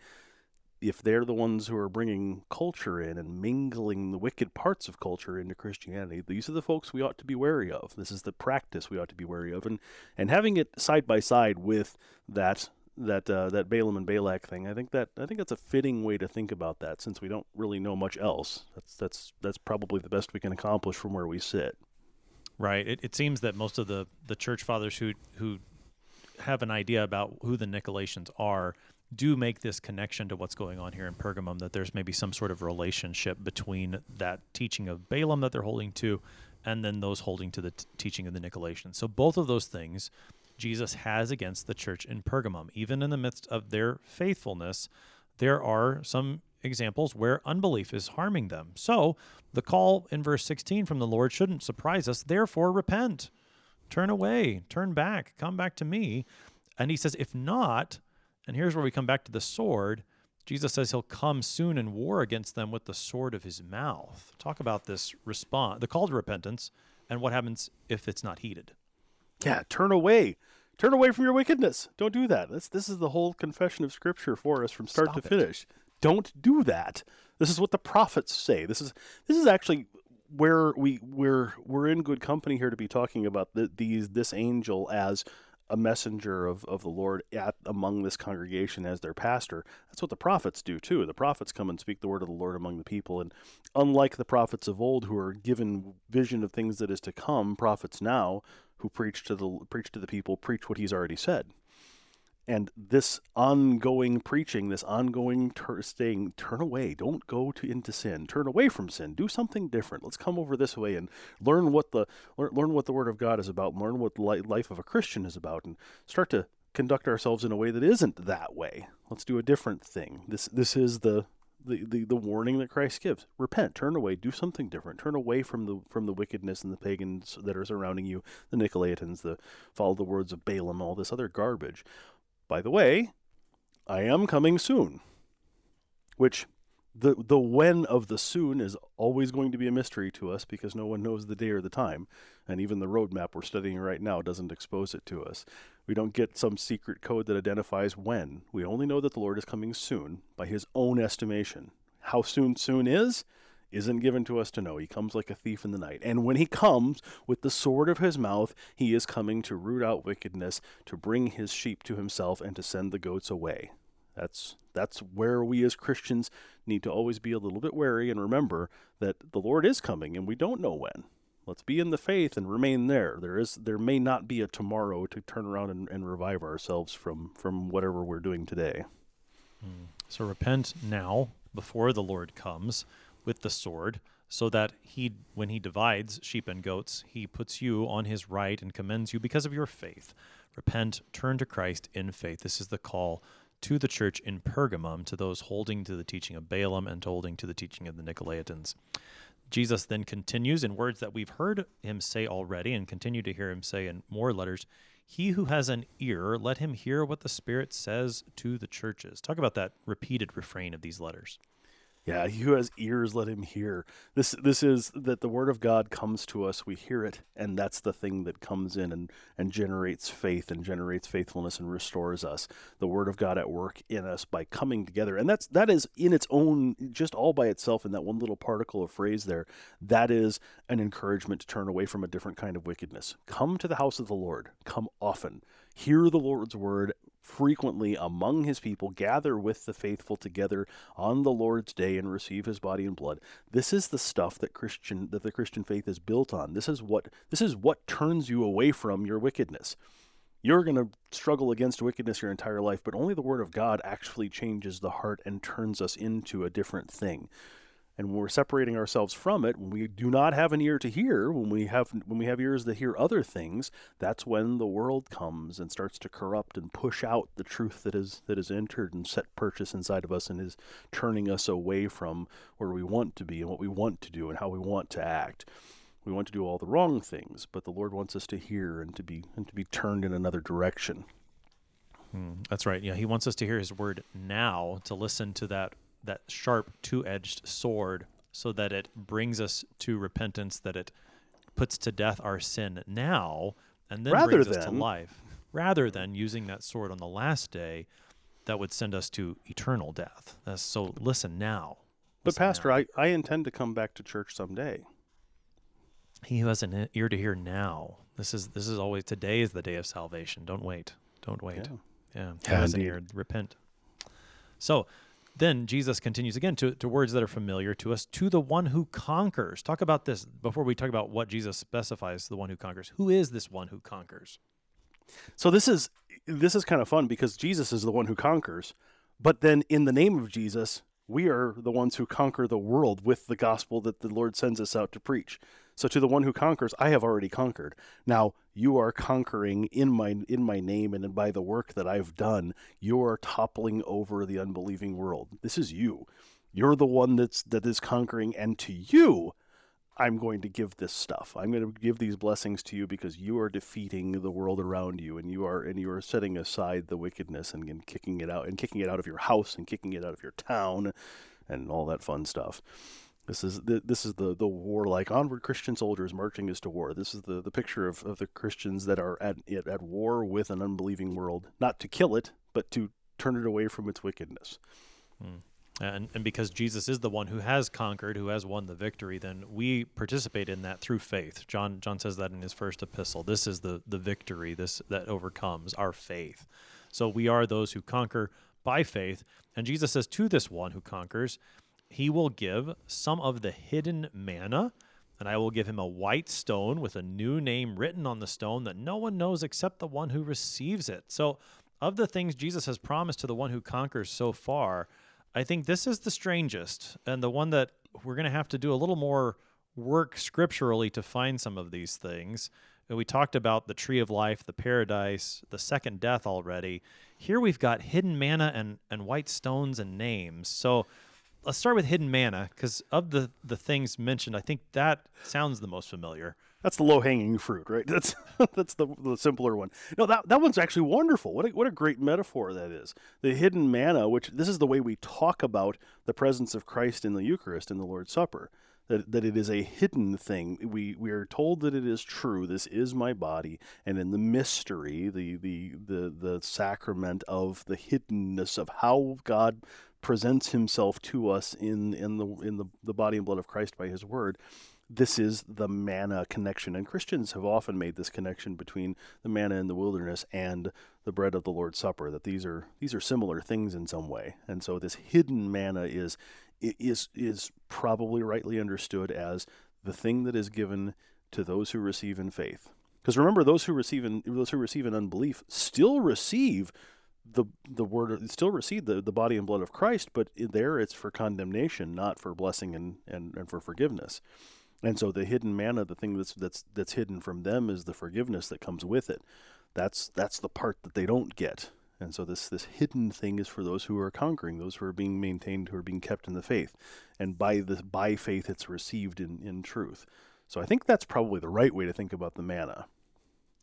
if they're the ones who are bringing culture in and mingling the wicked parts of culture into Christianity, these are the folks we ought to be wary of. This is the practice we ought to be wary of, and and having it side by side with that that uh, that Balaam and Balak thing, I think that I think that's a fitting way to think about that, since we don't really know much else. That's that's that's probably the best we can accomplish from where we sit. Right. It, it seems that most of the, the church fathers who who have an idea about who the Nicolaitans are do make this connection to what's going on here in Pergamum. That there's maybe some sort of relationship between that teaching of Balaam that they're holding to, and then those holding to the t- teaching of the Nicolaitans. So both of those things Jesus has against the church in Pergamum. Even in the midst of their faithfulness, there are some examples where unbelief is harming them. So the call in verse 16 from the Lord shouldn't surprise us. Therefore, repent, turn away, turn back, come back to me. And he says, if not, and here's where we come back to the sword. Jesus says he'll come soon and war against them with the sword of his mouth. Talk about this response, the call to repentance, and what happens if it's not heeded. Yeah, turn away. Turn away from your wickedness. Don't do that. This this is the whole confession of scripture for us from start Stop to it. finish. Don't do that. This is what the prophets say. This is this is actually where we we're we're in good company here to be talking about the, these this angel as a messenger of, of the Lord at among this congregation as their pastor. That's what the prophets do too. The prophets come and speak the word of the Lord among the people. And unlike the prophets of old who are given vision of things that is to come, prophets now who preach to the preach to the people, preach what he's already said. And this ongoing preaching, this ongoing tur staying, turn away, don't go to into sin, turn away from sin, do something different. Let's come over this way and learn what the learn, learn what the Word of God is about, learn what the li- life of a Christian is about, and start to conduct ourselves in a way that isn't that way. Let's do a different thing. This this is the the, the, the warning that Christ gives. Repent, turn away, do something different. Turn away from the from the wickedness and the pagans that are surrounding you, the Nicolaitans, the follow the words of Balaam, all this other garbage. By the way, I am coming soon. Which the the when of the soon is always going to be a mystery to us because no one knows the day or the time, and even the roadmap we're studying right now doesn't expose it to us. We don't get some secret code that identifies when. We only know that the Lord is coming soon by his own estimation. How soon soon is isn't given to us to know. He comes like a thief in the night. And when he comes with the sword of his mouth, he is coming to root out wickedness, to bring his sheep to himself, and to send the goats away. That's that's where we as Christians need to always be a little bit wary and remember that the Lord is coming and we don't know when. Let's be in the faith and remain there. There is there may not be a tomorrow to turn around and, and revive ourselves from from whatever we're doing today. Hmm. So repent now before the Lord comes with the sword, so that he, when he divides sheep and goats, he puts you on his right and commends you because of your faith. Repent, turn to Christ in faith. This is the call to the church in Pergamum, to those holding to the teaching of Balaam and holding to the teaching of the Nicolaitans. Jesus then continues in words that we've heard him say already and continue to hear him say in more letters. He who has an ear, let him hear what the Spirit says to the churches. Talk about that repeated refrain of these letters. Yeah, he who has ears, let him hear. This this is that the word of God comes to us, we hear it, and that's the thing that comes in and, and generates faith and generates faithfulness and restores us. The word of God at work in us by coming together. And that's that is in its own just all by itself in that one little particle of phrase there, that is an encouragement to turn away from a different kind of wickedness. Come to the house of the Lord. Come often. Hear the Lord's word frequently among his people, gather with the faithful together on the Lord's day and receive his body and blood. This is the stuff that Christian that the Christian faith is built on. This is what this is what turns you away from your wickedness. You're going to struggle against wickedness your entire life, but only the word of God actually changes the heart and turns us into a different thing and when we're separating ourselves from it when we do not have an ear to hear when we have when we have ears that hear other things that's when the world comes and starts to corrupt and push out the truth that is that is entered and set purchase inside of us and is turning us away from where we want to be and what we want to do and how we want to act we want to do all the wrong things but the lord wants us to hear and to be and to be turned in another direction Hmm, that's right. Yeah, he wants us to hear his word now, to listen to that that sharp two-edged sword so that it brings us to repentance, that it puts to death our sin now and then Rather brings us to life, rather than using that sword on the last day that would send us to eternal death. Uh, so listen now. but Listen now. pastor I, I intend to come back to church someday He who has an ear to hear now. This is this is always today is the day of salvation. Don't wait. Don't wait. Yeah. Yeah. Yeah, who has an ear, repent. So then Jesus continues again to, to words that are familiar to us, to the one who conquers. Talk about this before we talk about what Jesus specifies the one who conquers. Who is this one who conquers? So this is this is kind of fun because Jesus is the one who conquers, but then in the name of Jesus, we are the ones who conquer the world with the gospel that the Lord sends us out to preach. So to the one who conquers, I have already conquered. Now you are conquering in my in my name and by the work that I've done. You are toppling over the unbelieving world. This is you. You're the one that's that is conquering, and to you, I'm going to give this stuff. I'm going to give these blessings to you because you are defeating the world around you and you are and you are setting aside the wickedness and, and kicking it out and kicking it out of your house and kicking it out of your town and all that fun stuff. This is the, this is the the war like onward Christian soldiers marching us to war. This is the, the picture of, of the Christians that are at at war with an unbelieving world, not to kill it, but to turn it away from its wickedness. Hmm. And, and because Jesus is the one who has conquered, who has won the victory, then we participate in that through faith. John John says that in his first epistle. This is the the victory this that overcomes our faith. So we are those who conquer by faith. And Jesus says to this one who conquers, he will give some of the hidden manna, and I will give him a white stone with a new name written on the stone that no one knows except the one who receives it. So of the things Jesus has promised to the one who conquers so far, I think this is the strangest and the one that we're going to have to do a little more work scripturally to find some of these things. And We talked about the tree of life, the paradise, the second death already. Here we've got hidden manna and, and white stones and names. So let's start with hidden manna because of the, the things mentioned, I think that sounds the most familiar. That's the low hanging fruit, right? That's that's the, the simpler one. No, that that one's actually wonderful. What a, what a great metaphor that is. The hidden manna, which this is the way we talk about the presence of Christ in the Eucharist in the Lord's Supper. That, that it is a hidden thing. We we are told that it is true. This is my body, and in the mystery, the the the the sacrament of the hiddenness of how God presents Himself to us in in the in the, the body and blood of Christ by His Word this is the manna connection. And Christians have often made this connection between the manna in the wilderness and the bread of the Lord's Supper. That these are these are similar things in some way, and so this hidden manna is is is probably rightly understood as the thing that is given to those who receive in faith. Because remember, those who receive in those who receive in unbelief still receive the the word still receive the, the body and blood of Christ, but there it's for condemnation, not for blessing and, and, and for forgiveness. And so the hidden manna, the thing that's that's that's hidden from them is the forgiveness that comes with it. That's that's the part that they don't get. And so this this hidden thing is for those who are conquering, those who are being maintained, who are being kept in the faith. And by the by faith it's received in, in truth. So I think that's probably the right way to think about the manna.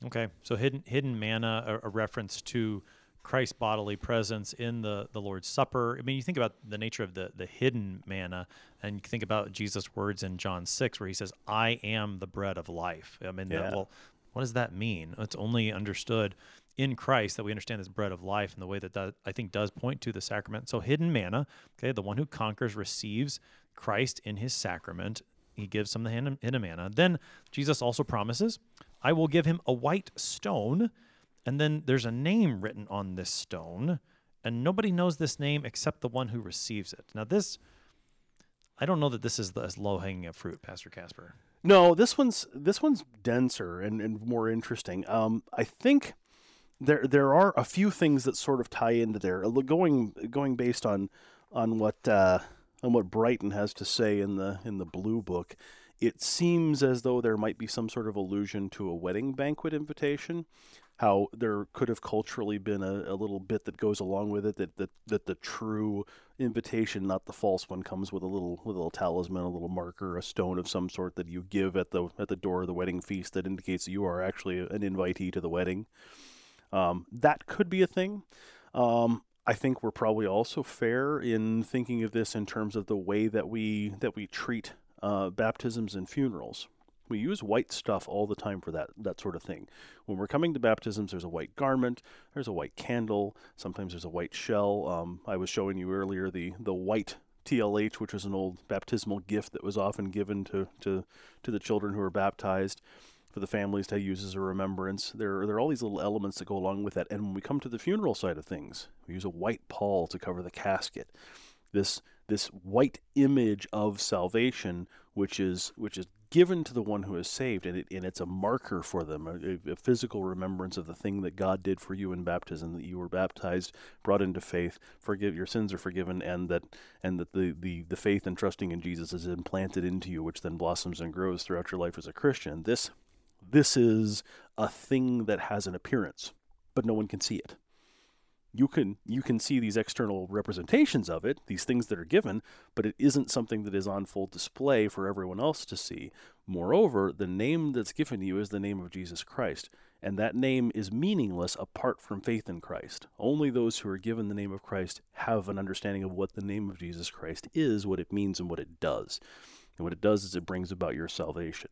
Okay. So hidden hidden manna, a, a reference to Christ's bodily presence in the, the Lord's Supper. I mean, you think about the nature of the, the hidden manna, and you think about Jesus' words in John 6, where he says, I am the bread of life. I mean, Yeah. that, well, what does that mean? It's only understood in Christ that we understand this bread of life and the way that that I think does point to the sacrament. So, hidden manna, okay, the one who conquers receives Christ in his sacrament. He gives him the hidden hidden manna. Then Jesus also promises, I will give him a white stone and then there's a name written on this stone, and nobody knows this name except the one who receives it. Now, this, I don't know that this is the, low hanging a fruit, Pastor Kaspar. No, this one's this one's denser and, and more interesting. Um, I think there there are a few things that sort of tie into there. Uh, Going going based on on what uh, on what Brighton has to say in the in the Blue Book, it seems as though there might be some sort of allusion to a wedding banquet invitation. How there could have culturally been a, a little bit that goes along with it that, that that the true invitation, not the false one, comes with a little with a little talisman, a little marker, a stone of some sort that you give at the at the door of the wedding feast that indicates that you are actually an invitee to the wedding. Um, that could be a thing. Um, I think we're probably also fair in thinking of this in terms of the way that we that we treat uh, baptisms and funerals. We use white stuff all the time for that that sort of thing. When we're coming to baptisms, there's a white garment, there's a white candle, sometimes there's a white shell. Um, I was showing you earlier the the white TLH, which was an old baptismal gift that was often given to to to the children who were baptized for the families to use as a remembrance. There, there are all these little elements that go along with that. And when we come to the funeral side of things, we use a white pall to cover the casket. This this white image of salvation, which is which is given to the one who is saved, and, it, and it's a marker for them, a, a physical remembrance of the thing that God did for you in baptism, that you were baptized, brought into faith, forgive your sins are forgiven, and that and that the, the, the faith and trusting in Jesus is implanted into you, which then blossoms and grows throughout your life as a Christian. This this is a thing that has an appearance, but no one can see it. You can you can see these external representations of it, these things that are given, but it isn't something that is on full display for everyone else to see. Moreover, the name that's given you is the name of Jesus Christ, and that name is meaningless apart from faith in Christ. Only those who are given the name of Christ have an understanding of what the name of Jesus Christ is, what it means, and what it does. And what it does is it brings about your salvation.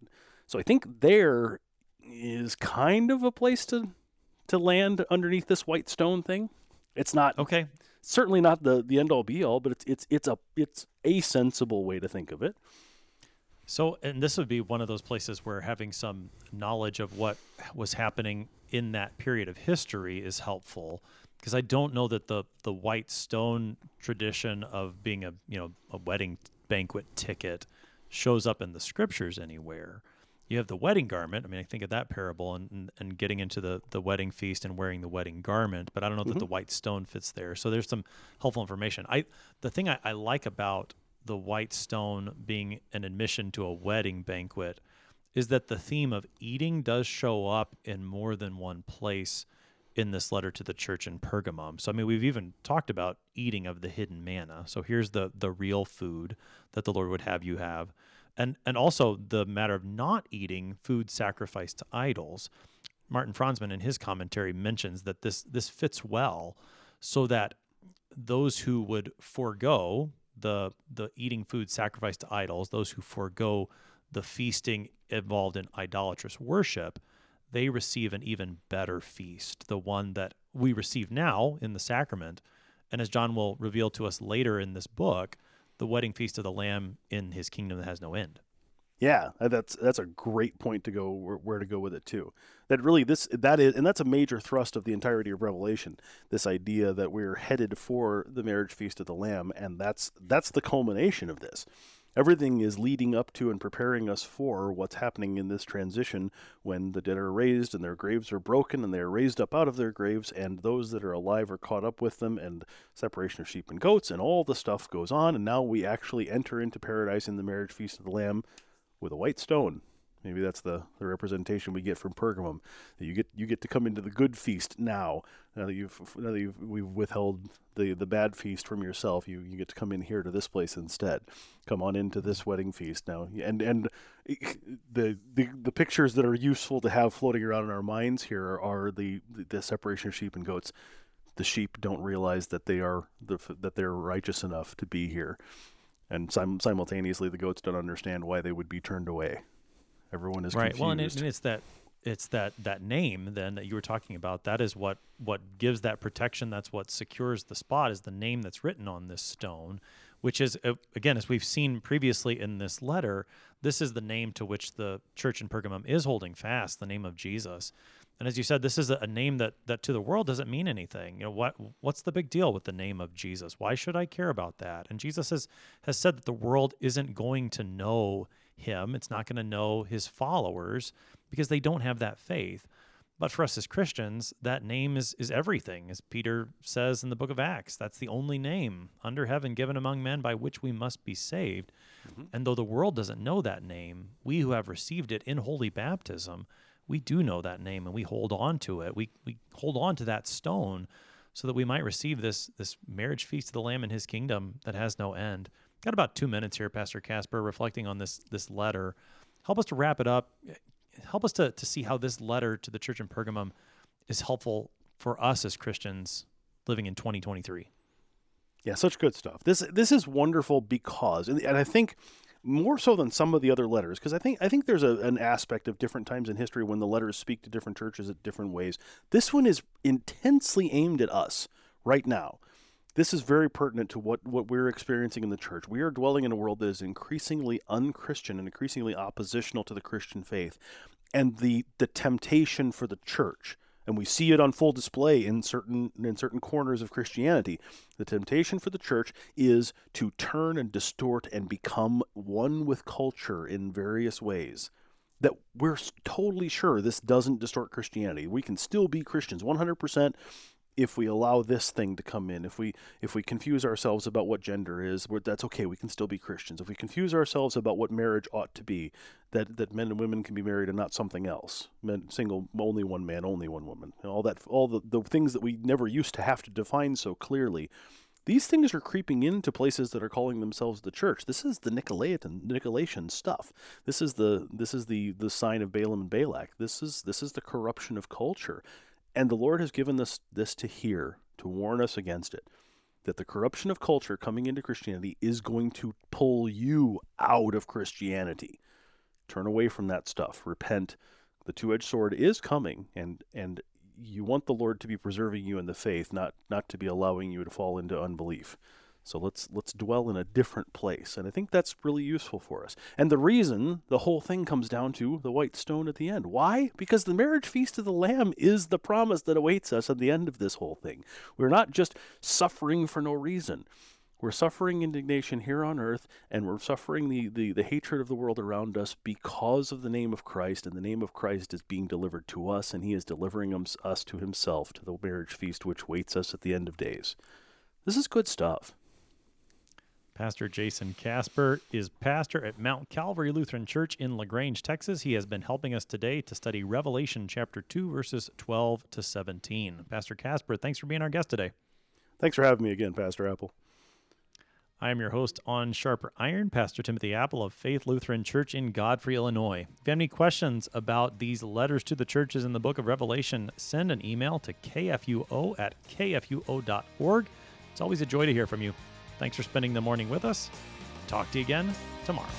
So I think there is kind of a place to to land underneath this white stone thing. It's not Okay. certainly not the the end all be all, but it's it's it's a it's a sensible way to think of it. So, and this would be one of those places where having some knowledge of what was happening in that period of history is helpful because I don't know that the the white stone tradition of being a you know a wedding banquet ticket shows up in the scriptures anywhere. You have the wedding garment. I mean, I think of that parable and, and, and getting into the, the wedding feast and wearing the wedding garment, but I don't know that mm-hmm. the white stone fits there. So there's some helpful information. I the thing I, I like about the white stone being an admission to a wedding banquet is that the theme of eating does show up in more than one place in this letter to the church in Pergamum. So I mean we've even talked about eating of the hidden manna. So here's the the real food that the Lord would have you have. And and also the matter of not eating food sacrificed to idols. Martin Franzmann in his commentary mentions that this this fits well so that those who would forego the the eating food sacrificed to idols, those who forego the feasting involved in idolatrous worship, they receive an even better feast, the one that we receive now in the sacrament. And as John will reveal to us later in this book, the wedding feast of the Lamb in his kingdom that has no end. Yeah, uh, that's that's a great point to go where, where, to go with it too. That really this that is and that's a major thrust of the entirety of Revelation. This idea that we're headed for the marriage feast of the Lamb, and that's that's the culmination of this. Everything is leading up to and preparing us for what's happening in this transition when the dead are raised and their graves are broken and they are raised up out of their graves and those that are alive are caught up with them and separation of sheep and goats and all the stuff goes on and now we actually enter into paradise in the marriage feast of the lamb with a white stone. Maybe that's the, the representation we get from Pergamum. That you get you get to come into the good feast now. Now that you've now that you've, we've withheld the, the bad feast from yourself, you, you get to come in here to this place instead. Come on into this wedding feast now. And and eh, the the, the pictures that are useful to have floating around in our minds here are the the separation of sheep and goats. The sheep don't realize that they are the, that they're righteous enough to be here and sim- simultaneously the goats don't understand why they would be turned away. Everyone is right. Confused. Well, and, it, and it's that it's that that name then that you were talking about. That is what what gives that protection. That's what secures the spot. Is the name that's written on this stone, which is uh, again as we've seen previously in this letter. This is the name to which the church in Pergamum is holding fast. The name of Jesus. And as you said, this is a, name that that to the world doesn't mean anything. You know what what's the big deal with the name of Jesus? Why should I care about that? And Jesus has has said that the world isn't going to know him. It's not going to know his followers because they don't have that faith. But for us as Christians, that name is is everything. As Peter says in the book of Acts, that's the only name under heaven given among men by which we must be saved. Mm-hmm. And though the world doesn't know that name, we who have received it in holy baptism we do know that name and we hold on to it. We, we hold on to that stone so that we might receive this, this marriage feast of the Lamb in his kingdom that has no end. Got about two minutes here, Pastor Kaspar, reflecting on this, this letter. Help us to wrap it up. Help us to, to see how this letter to the church in Pergamum is helpful for us as Christians living in 2023. Yeah, such good stuff. This this is wonderful because, and, I think more so than some of the other letters because I think I think there's a, an aspect of different times in history when the letters speak to different churches at different ways. This one is intensely aimed at us right now. This is very pertinent to what, what we're experiencing in the church. We are dwelling in a world that is increasingly unchristian and increasingly oppositional to the Christian faith. And the the temptation for the church and we see it on full display in certain in certain corners of Christianity. The temptation for the church is to turn and distort and become one with culture in various ways. That we're totally sure this doesn't distort Christianity. We can still be Christians 100% if we allow this thing to come in, if we if we confuse ourselves about what gender is, that's okay. We can still be Christians. If we confuse ourselves about what marriage ought to be, that that men and women can be married and not something else, men single, only one man, only one woman, and all that, all the, the things that we never used to have to define so clearly. These things are creeping into places that are calling themselves the church. This is the Nicolaitan, Nicolaitan stuff. This is the this is the the sign of Balaam and Balak. This is this is the corruption of culture. And the Lord has given us this to hear, to warn us against it. That the corruption of culture coming into Christianity is going to pull you out of Christianity. Turn away from that stuff. Repent. The two-edged sword is coming, and and you want the Lord to be preserving you in the faith, not not to be allowing you to fall into unbelief. So let's let's dwell in a different place. And I think that's really useful for us. And the reason the whole thing comes down to the white stone at the end. Why? Because the marriage feast of the lamb is the promise that awaits us at the end of this whole thing. We're not just suffering for no reason. We're suffering indignation here on earth, and we're suffering the, the, the hatred of the world around us because of the name of Christ, and the name of Christ is being delivered to us, and he is delivering us to himself, to the marriage feast which waits us at the end of days. This is good stuff. Pastor Jason Kaspar is pastor at Mount Calvary Lutheran Church in La Grange, Texas. He has been helping us today to study Revelation chapter 2, verses 12 to 17. Pastor Kaspar, thanks for being our guest today. Thanks for having me again, Pastor Appel. I am your host on Sharper Iron, Pastor Timothy Appel of Faith Lutheran Church in Godfrey, Illinois. If you have any questions about these letters to the churches in the book of Revelation, send an email to kfuo at kfuo.org. It's always a joy to hear from you. Thanks for spending the morning with us. Talk to you again tomorrow.